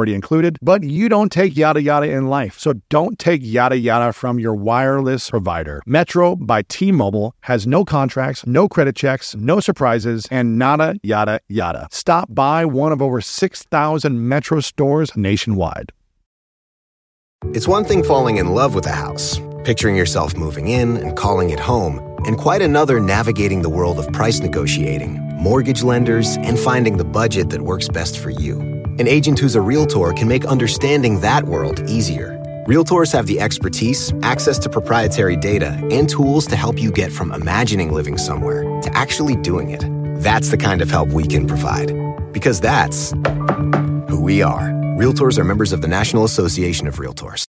already included, but you don't take yada yada in life. So don't take yada yada from your wireless provider. Metro by T Mobile has no contracts, no credit checks, no surprises, and nada yada yada. Stop by one of over 6,000 Metro stores nationwide. It's one thing falling in love with a house, picturing yourself moving in and calling it home, and quite another navigating the world of price negotiating, mortgage lenders, and finding the budget that works best for you. An agent who's a Realtor can make understanding that world easier. Realtors have the expertise, access to proprietary data, and tools to help you get from imagining living somewhere to actually doing it. That's the kind of help we can provide. Because that's who we are. Realtors are members of the National Association of Realtors.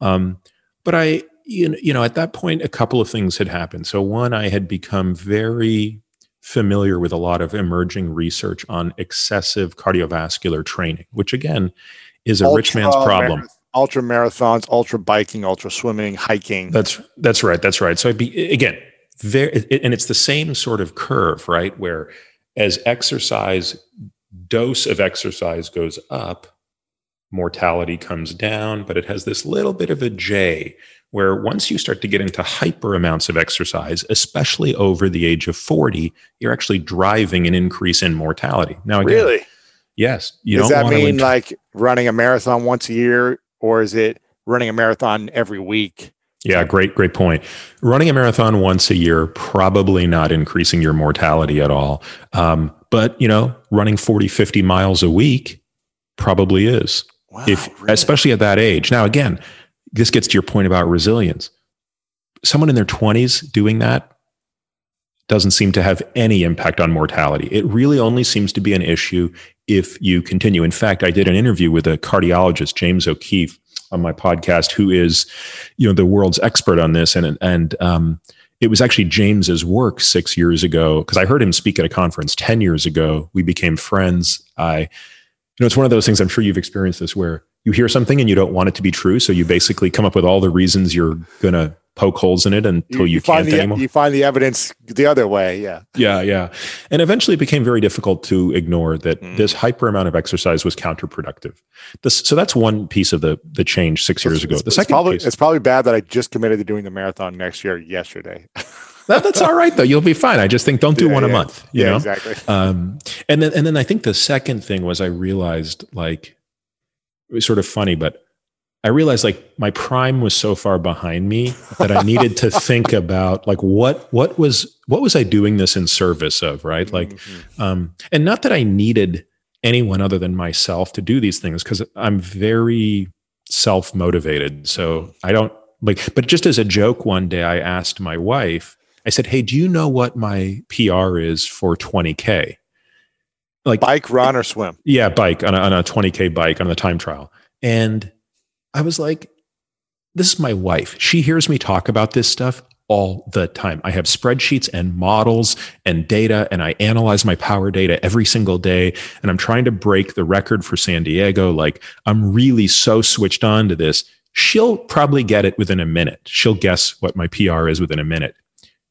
Um, but I, you know, at that point, a couple of things had happened. So one, I had become very familiar with a lot of emerging research on excessive cardiovascular training, which again is a ultra rich man's problem. Marath- ultra marathons, ultra biking, ultra swimming, hiking. That's that's right. That's right. So I'd be again very, and it's the same sort of curve, right? Where as exercise dose of exercise goes up, mortality comes down, but it has this little bit of a J where once you start to get into hyper amounts of exercise, especially over the age of 40, you're actually driving an increase in mortality. Now, again, really? Yes. You Does that mean int- like running a marathon once a year, or is it running a marathon every week? Yeah, great, great point. Running a marathon once a year, probably not increasing your mortality at all. Um, but, you know, running 40, 50 miles a week probably is. Wow, if, really? especially at that age. Now, again, this gets to your point about resilience. Someone in their 20s doing that doesn't seem to have any impact on mortality. It really only seems to be an issue if you continue. In fact, I did an interview with a cardiologist, James O'Keefe, on my podcast, who is, you know, the world's expert on this. And and um, it was actually James's work six years ago because I heard him speak at a conference ten years ago. We became friends. I, you know, it's one of those things. I'm sure you've experienced this where you hear something and you don't want it to be true, so you basically come up with all the reasons you're gonna poke holes in it until you, you, you find can't the, anymore. You find the evidence the other way. Yeah. Yeah. Yeah. And eventually it became very difficult to ignore that mm. this hyper amount of exercise was counterproductive. This, so that's one piece of the, the change six years ago. The second probably, piece, it's probably bad that I just committed to doing the marathon next year yesterday. that, that's all right though. You'll be fine. I just think don't do yeah, one yeah. a month, you yeah, know? exactly. Um, and then, and then I think the second thing was I realized like, it was sort of funny, but I realized like my prime was so far behind me that I needed to think about like what what was what was I doing this in service of, right? Like mm-hmm. um and not that I needed anyone other than myself to do these things cuz I'm very self-motivated. So I don't like but just as a joke one day I asked my wife, I said, "Hey, do you know what my PR is for 20k?" Like bike, run or swim? Yeah, bike on a, on a 20k bike on the time trial. And I was like, this is my wife. She hears me talk about this stuff all the time. I have spreadsheets and models and data, and I analyze my power data every single day. And I'm trying to break the record for San Diego. Like, I'm really so switched on to this. She'll probably get it within a minute. She'll guess what my PR is within a minute.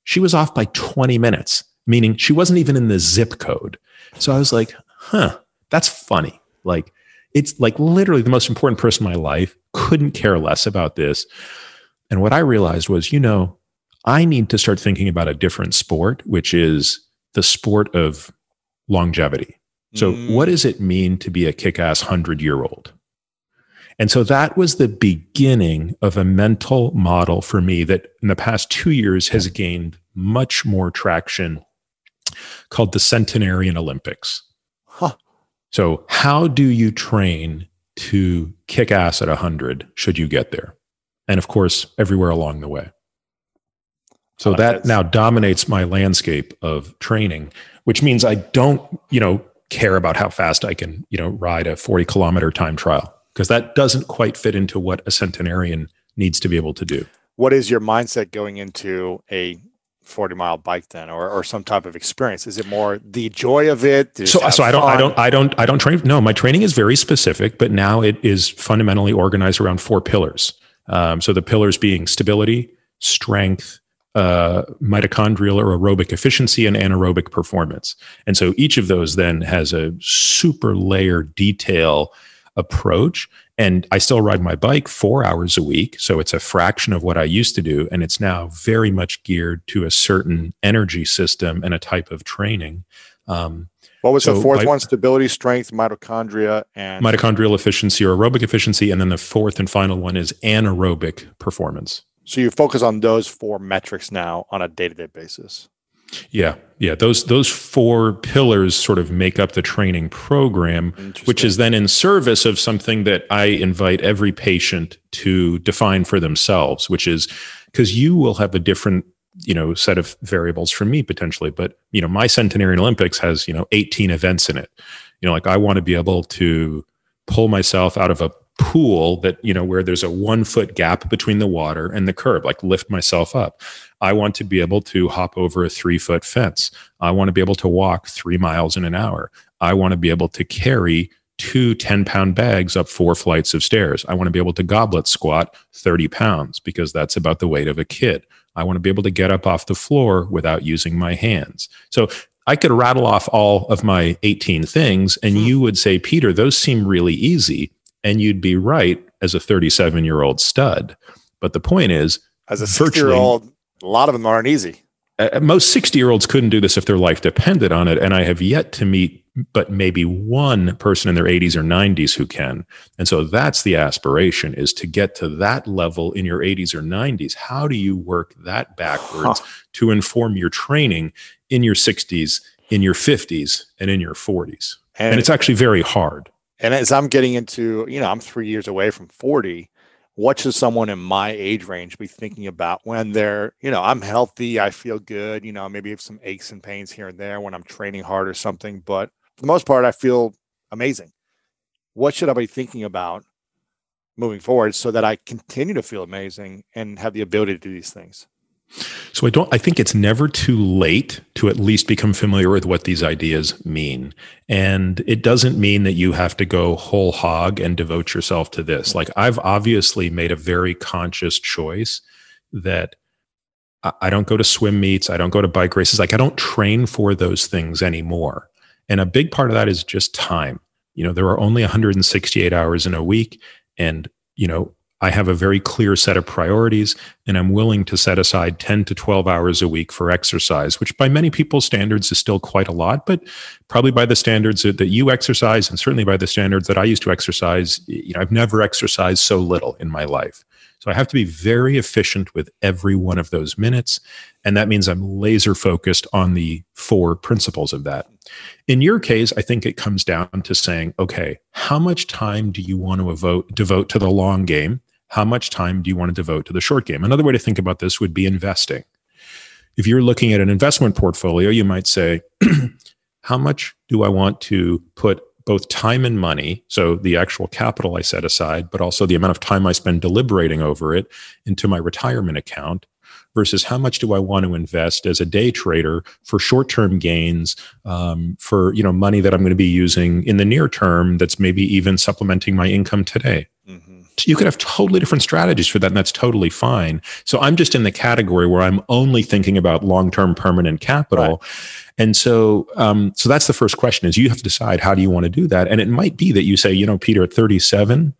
She was off by 20 minutes, meaning she wasn't even in the zip code. So I was like, huh, that's funny. Like, it's like literally the most important person in my life couldn't care less about this. And what I realized was, you know, I need to start thinking about a different sport, which is the sport of longevity. So, mm. what does it mean to be a kick ass 100 year old? And so that was the beginning of a mental model for me that in the past two years has gained much more traction called the Centenarian Olympics. Huh. So, how do you train to kick ass at 100 should you get there? And of course, everywhere along the way. So oh, that now dominates my landscape of training, which means I don't, you know, care about how fast I can, you know, ride a 40 kilometer time trial because that doesn't quite fit into what a centenarian needs to be able to do. What is your mindset going into a 40 mile bike then or, or some type of experience? Is it more the joy of it? So, so i don't i don't i don't i don't train no my training is very specific but now it is fundamentally organized around four pillars. Um, so the pillars being stability strength uh, mitochondrial or aerobic efficiency and anaerobic performance. And so each of those then has a super layer detail approach and I still ride my bike four hours a week. So it's a fraction of what I used to do. And it's now very much geared to a certain energy system and a type of training. Um, what was so the fourth one? Stability, strength, mitochondria, and mitochondrial efficiency or aerobic efficiency. And then the fourth and final one is anaerobic performance. So you focus on those four metrics now on a day to day basis. Yeah, yeah. Those those four pillars sort of make up the training program, which is then in service of something that I invite every patient to define for themselves, which is because you will have a different you know set of variables from me potentially but you know my centenarian olympics has you know 18 events in it you know like i want to be able to pull myself out of a pool that you know where there's a one foot gap between the water and the curb like lift myself up i want to be able to hop over a three foot fence. I want to be able to walk three miles in an hour. I want to be able to carry two 10 pound bags up four flights of stairs. I want to be able to goblet squat 30 pounds because that's about the weight of a kid. I want to be able to get up off the floor without using my hands. So I could rattle off all of my 18 things, and hmm. you would say, Peter, those seem really easy and you'd be right as a 37 year old stud. But the point is, as a 60 year old, a lot of them aren't easy. Uh, most 60 year olds couldn't do this if their life depended on it. And I have yet to meet but maybe one person in their 80s or 90s who can. And so that's the aspiration is to get to that level in your 80s or 90s. How do you work that backwards huh. to inform your training in your 60s, in your 50s, and in your 40s? And, and it's actually very hard. And as I'm getting into, you know, I'm three years away from 40. What should someone in my age range be thinking about when they're, you know, I'm healthy, I feel good, you know, maybe have some aches and pains here and there when I'm training hard or something, but for the most part, I feel amazing. What should I be thinking about moving forward so that I continue to feel amazing and have the ability to do these things? So I don't I think it's never too late to at least become familiar with what these ideas mean. And it doesn't mean that you have to go whole hog and devote yourself to this. Like I've obviously made a very conscious choice that I don't go to swim meets, I don't go to bike races, like I don't train for those things anymore. And a big part of that is just time. You know, there are only 168 hours in a week and you know, I have a very clear set of priorities and I'm willing to set aside 10 to 12 hours a week for exercise, which by many people's standards is still quite a lot, but probably by the standards that, that you exercise and certainly by the standards that I used to exercise, you know, I've never exercised so little in my life. So I have to be very efficient with every one of those minutes. And that means I'm laser focused on the four principles of that. In your case, I think it comes down to saying, okay, how much time do you want to devote, devote to the long game? How much time do you want to devote to the short game? Another way to think about this would be investing. If you're looking at an investment portfolio, you might say, how much do I want to put both time and money, so the actual capital I set aside, but also the amount of time I spend deliberating over it into my retirement account versus how much do I want to invest as a day trader for short-term gains, um, for you know money that I'm going to be using in the near term that's maybe even supplementing my income today. Mm-hmm. You could have totally different strategies for that, and that's totally fine. So I'm just in the category where I'm only thinking about long-term permanent capital. Right. And so, um, so that's the first question: is you have to decide how do you want to do that, and it might be that you say, you know, Peter, at 37,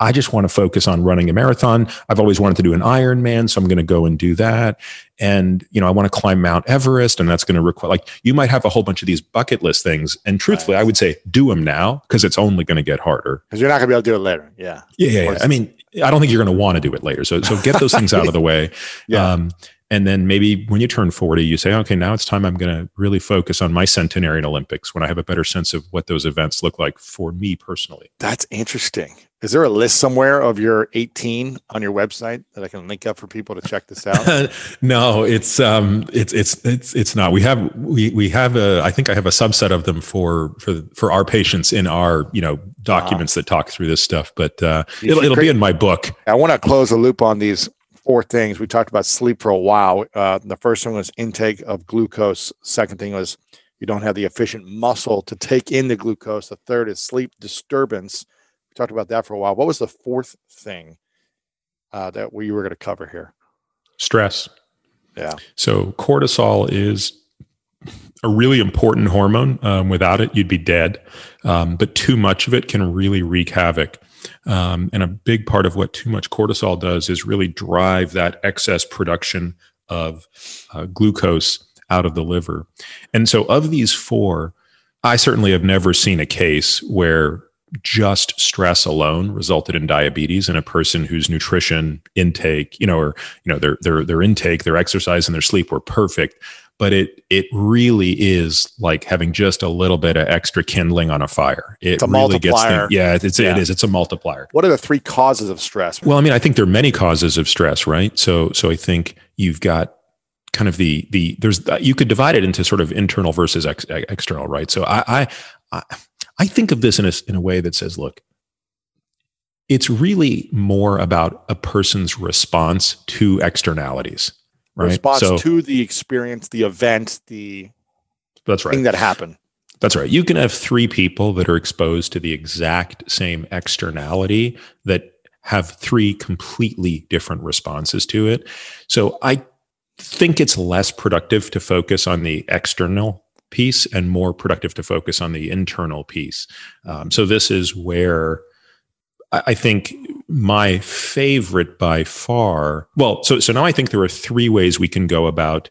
I just want to focus on running a marathon. I've always wanted to do an Ironman, so I'm going to go and do that. And you know, I want to climb Mount Everest, and that's going to require like you might have a whole bunch of these bucket list things. And truthfully, right. I would say do them now because it's only going to get harder. Because you're not going to be able to do it later. Yeah. Yeah, yeah. yeah. I mean, I don't think you're going to want to do it later. So, so get those things out of the way. yeah. Um, and then maybe when you turn 40, you say, okay, now it's time I'm going to really focus on my centenarian Olympics when I have a better sense of what those events look like for me personally. That's interesting. Is there a list somewhere of your 18 on your website that I can link up for people to check this out? no, it's um, it's it's it's it's not. We have we we have a. I think I have a subset of them for for for our patients in our you know documents that talk through this stuff. But uh, it'll it'll be in my book. I want to close the loop on these four things. We talked about sleep for a while. Uh, the first one was intake of glucose. Second thing was you don't have the efficient muscle to take in the glucose. The third is sleep disturbance we talked about that for a while. What was the fourth thing uh, that we were going to cover here? Stress. Yeah. So cortisol is a really important hormone. Um, without it, you'd be dead. Um, but too much of it can really wreak havoc. Um, and a big part of what too much cortisol does is really drive that excess production of uh, glucose out of the liver. And so, of these four, I certainly have never seen a case where just stress alone resulted in diabetes in a person whose nutrition intake, you know, or you know, their their their intake, their exercise, and their sleep were perfect. But it it really is like having just a little bit of extra kindling on a fire. It it's a really multiplier. gets yeah, it's yeah. it is. It's a multiplier. What are the three causes of stress? Well, I mean, I think there are many causes of stress, right? So so I think you've got kind of the the there's uh, you could divide it into sort of internal versus ex, external, right? So I, I I I think of this in a, in a way that says, look, it's really more about a person's response to externalities, right? Response so, to the experience, the event, the that's right thing that happened. That's right. You can have three people that are exposed to the exact same externality that have three completely different responses to it. So I think it's less productive to focus on the external piece and more productive to focus on the internal piece. Um, so this is where I think my favorite by far. Well, so so now I think there are three ways we can go about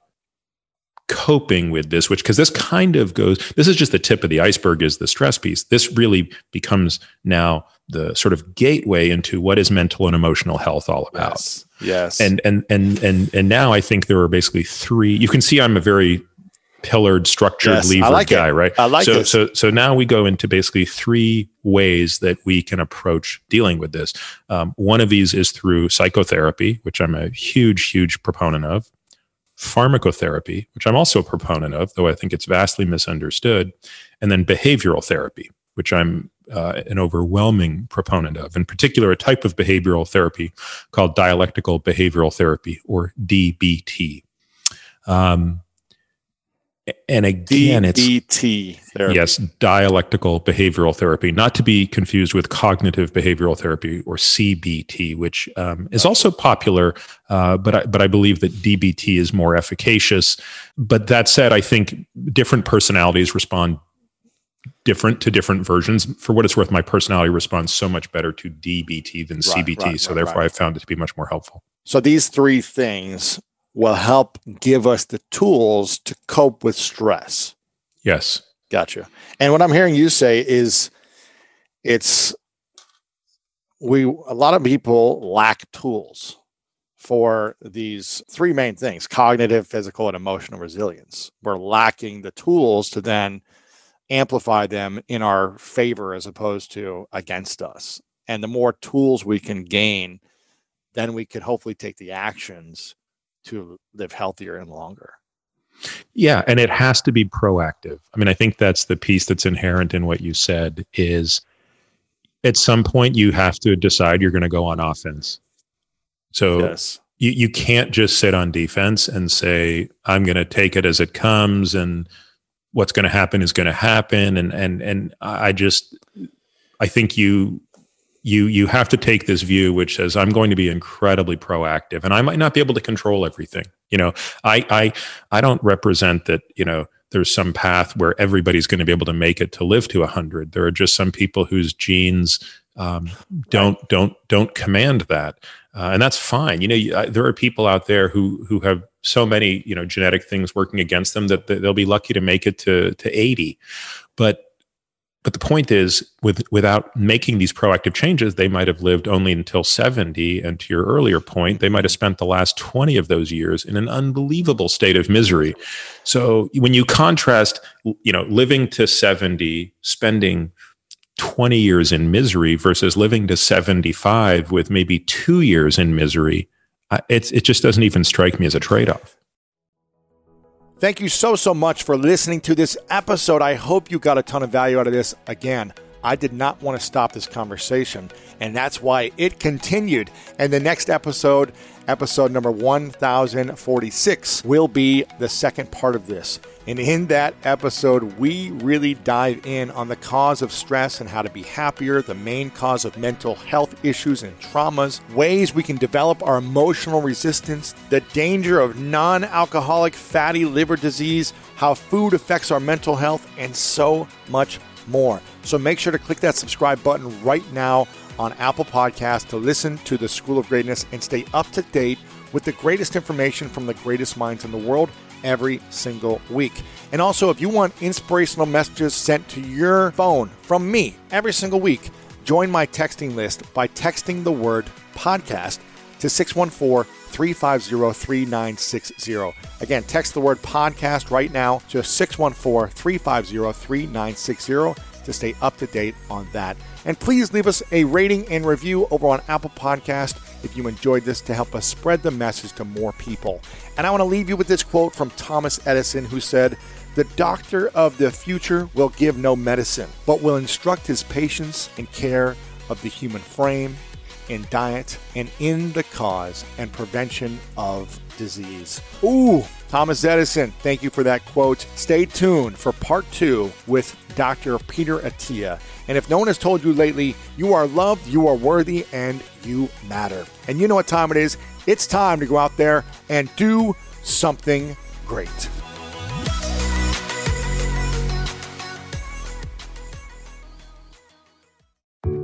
coping with this which because this kind of goes this is just the tip of the iceberg is the stress piece this really becomes now the sort of gateway into what is mental and emotional health all about yes, yes. and and and and and now i think there are basically three you can see i'm a very pillared structured yes, lever like guy it. right i like so this. so so now we go into basically three ways that we can approach dealing with this um, one of these is through psychotherapy which i'm a huge huge proponent of pharmacotherapy, which I'm also a proponent of, though I think it's vastly misunderstood, and then behavioral therapy, which I'm uh, an overwhelming proponent of, in particular, a type of behavioral therapy called dialectical behavioral therapy, or DBT. Um, and again, DBT it's therapy. yes, dialectical behavioral therapy, not to be confused with cognitive behavioral therapy or CBT, which um, is also popular, uh, but I, but I believe that DBT is more efficacious. But that said, I think different personalities respond different to different versions. For what it's worth, my personality responds so much better to DBT than right, CBT, right, so right, therefore I found it to be much more helpful. So these three things will help give us the tools to cope with stress. Yes. Gotcha. And what I'm hearing you say is it's we a lot of people lack tools for these three main things cognitive, physical, and emotional resilience. We're lacking the tools to then amplify them in our favor as opposed to against us. And the more tools we can gain, then we could hopefully take the actions to live healthier and longer. Yeah, and it has to be proactive. I mean, I think that's the piece that's inherent in what you said is at some point you have to decide you're going to go on offense. So yes. you, you can't just sit on defense and say, I'm going to take it as it comes and what's going to happen is going to happen. And, and, and I just, I think you you you have to take this view which says i'm going to be incredibly proactive and i might not be able to control everything. You know i i i don't represent that you know there's some path where everybody's going to be able to make it to live to 100 there are just some people whose genes um, don't right. don't don't command that. Uh, and that's fine. You know I, there are people out there who who have so many you know genetic things working against them that they'll be lucky to make it to to 80 but but the point is with without making these proactive changes they might have lived only until 70 and to your earlier point they might have spent the last 20 of those years in an unbelievable state of misery. So when you contrast you know living to 70 spending 20 years in misery versus living to 75 with maybe 2 years in misery it's it just doesn't even strike me as a trade-off Thank you so, so much for listening to this episode. I hope you got a ton of value out of this. Again, I did not want to stop this conversation, and that's why it continued. And the next episode, episode number 1046, will be the second part of this. And in that episode, we really dive in on the cause of stress and how to be happier, the main cause of mental health issues and traumas, ways we can develop our emotional resistance, the danger of non alcoholic fatty liver disease, how food affects our mental health, and so much more. So make sure to click that subscribe button right now on Apple Podcasts to listen to the School of Greatness and stay up to date with the greatest information from the greatest minds in the world every single week. And also, if you want inspirational messages sent to your phone from me every single week, join my texting list by texting the word podcast to 614 350 3960. Again, text the word podcast right now to 614 350 3960 to stay up to date on that. And please leave us a rating and review over on Apple Podcast if you enjoyed this to help us spread the message to more people. And I want to leave you with this quote from Thomas Edison, who said, The doctor of the future will give no medicine, but will instruct his patients in care of the human frame in diet and in the cause and prevention of disease. Ooh, Thomas Edison, thank you for that quote. Stay tuned for part two with Dr. Peter Attia. And if no one has told you lately, you are loved, you are worthy, and you matter. And you know what time it is? It's time to go out there and do something great.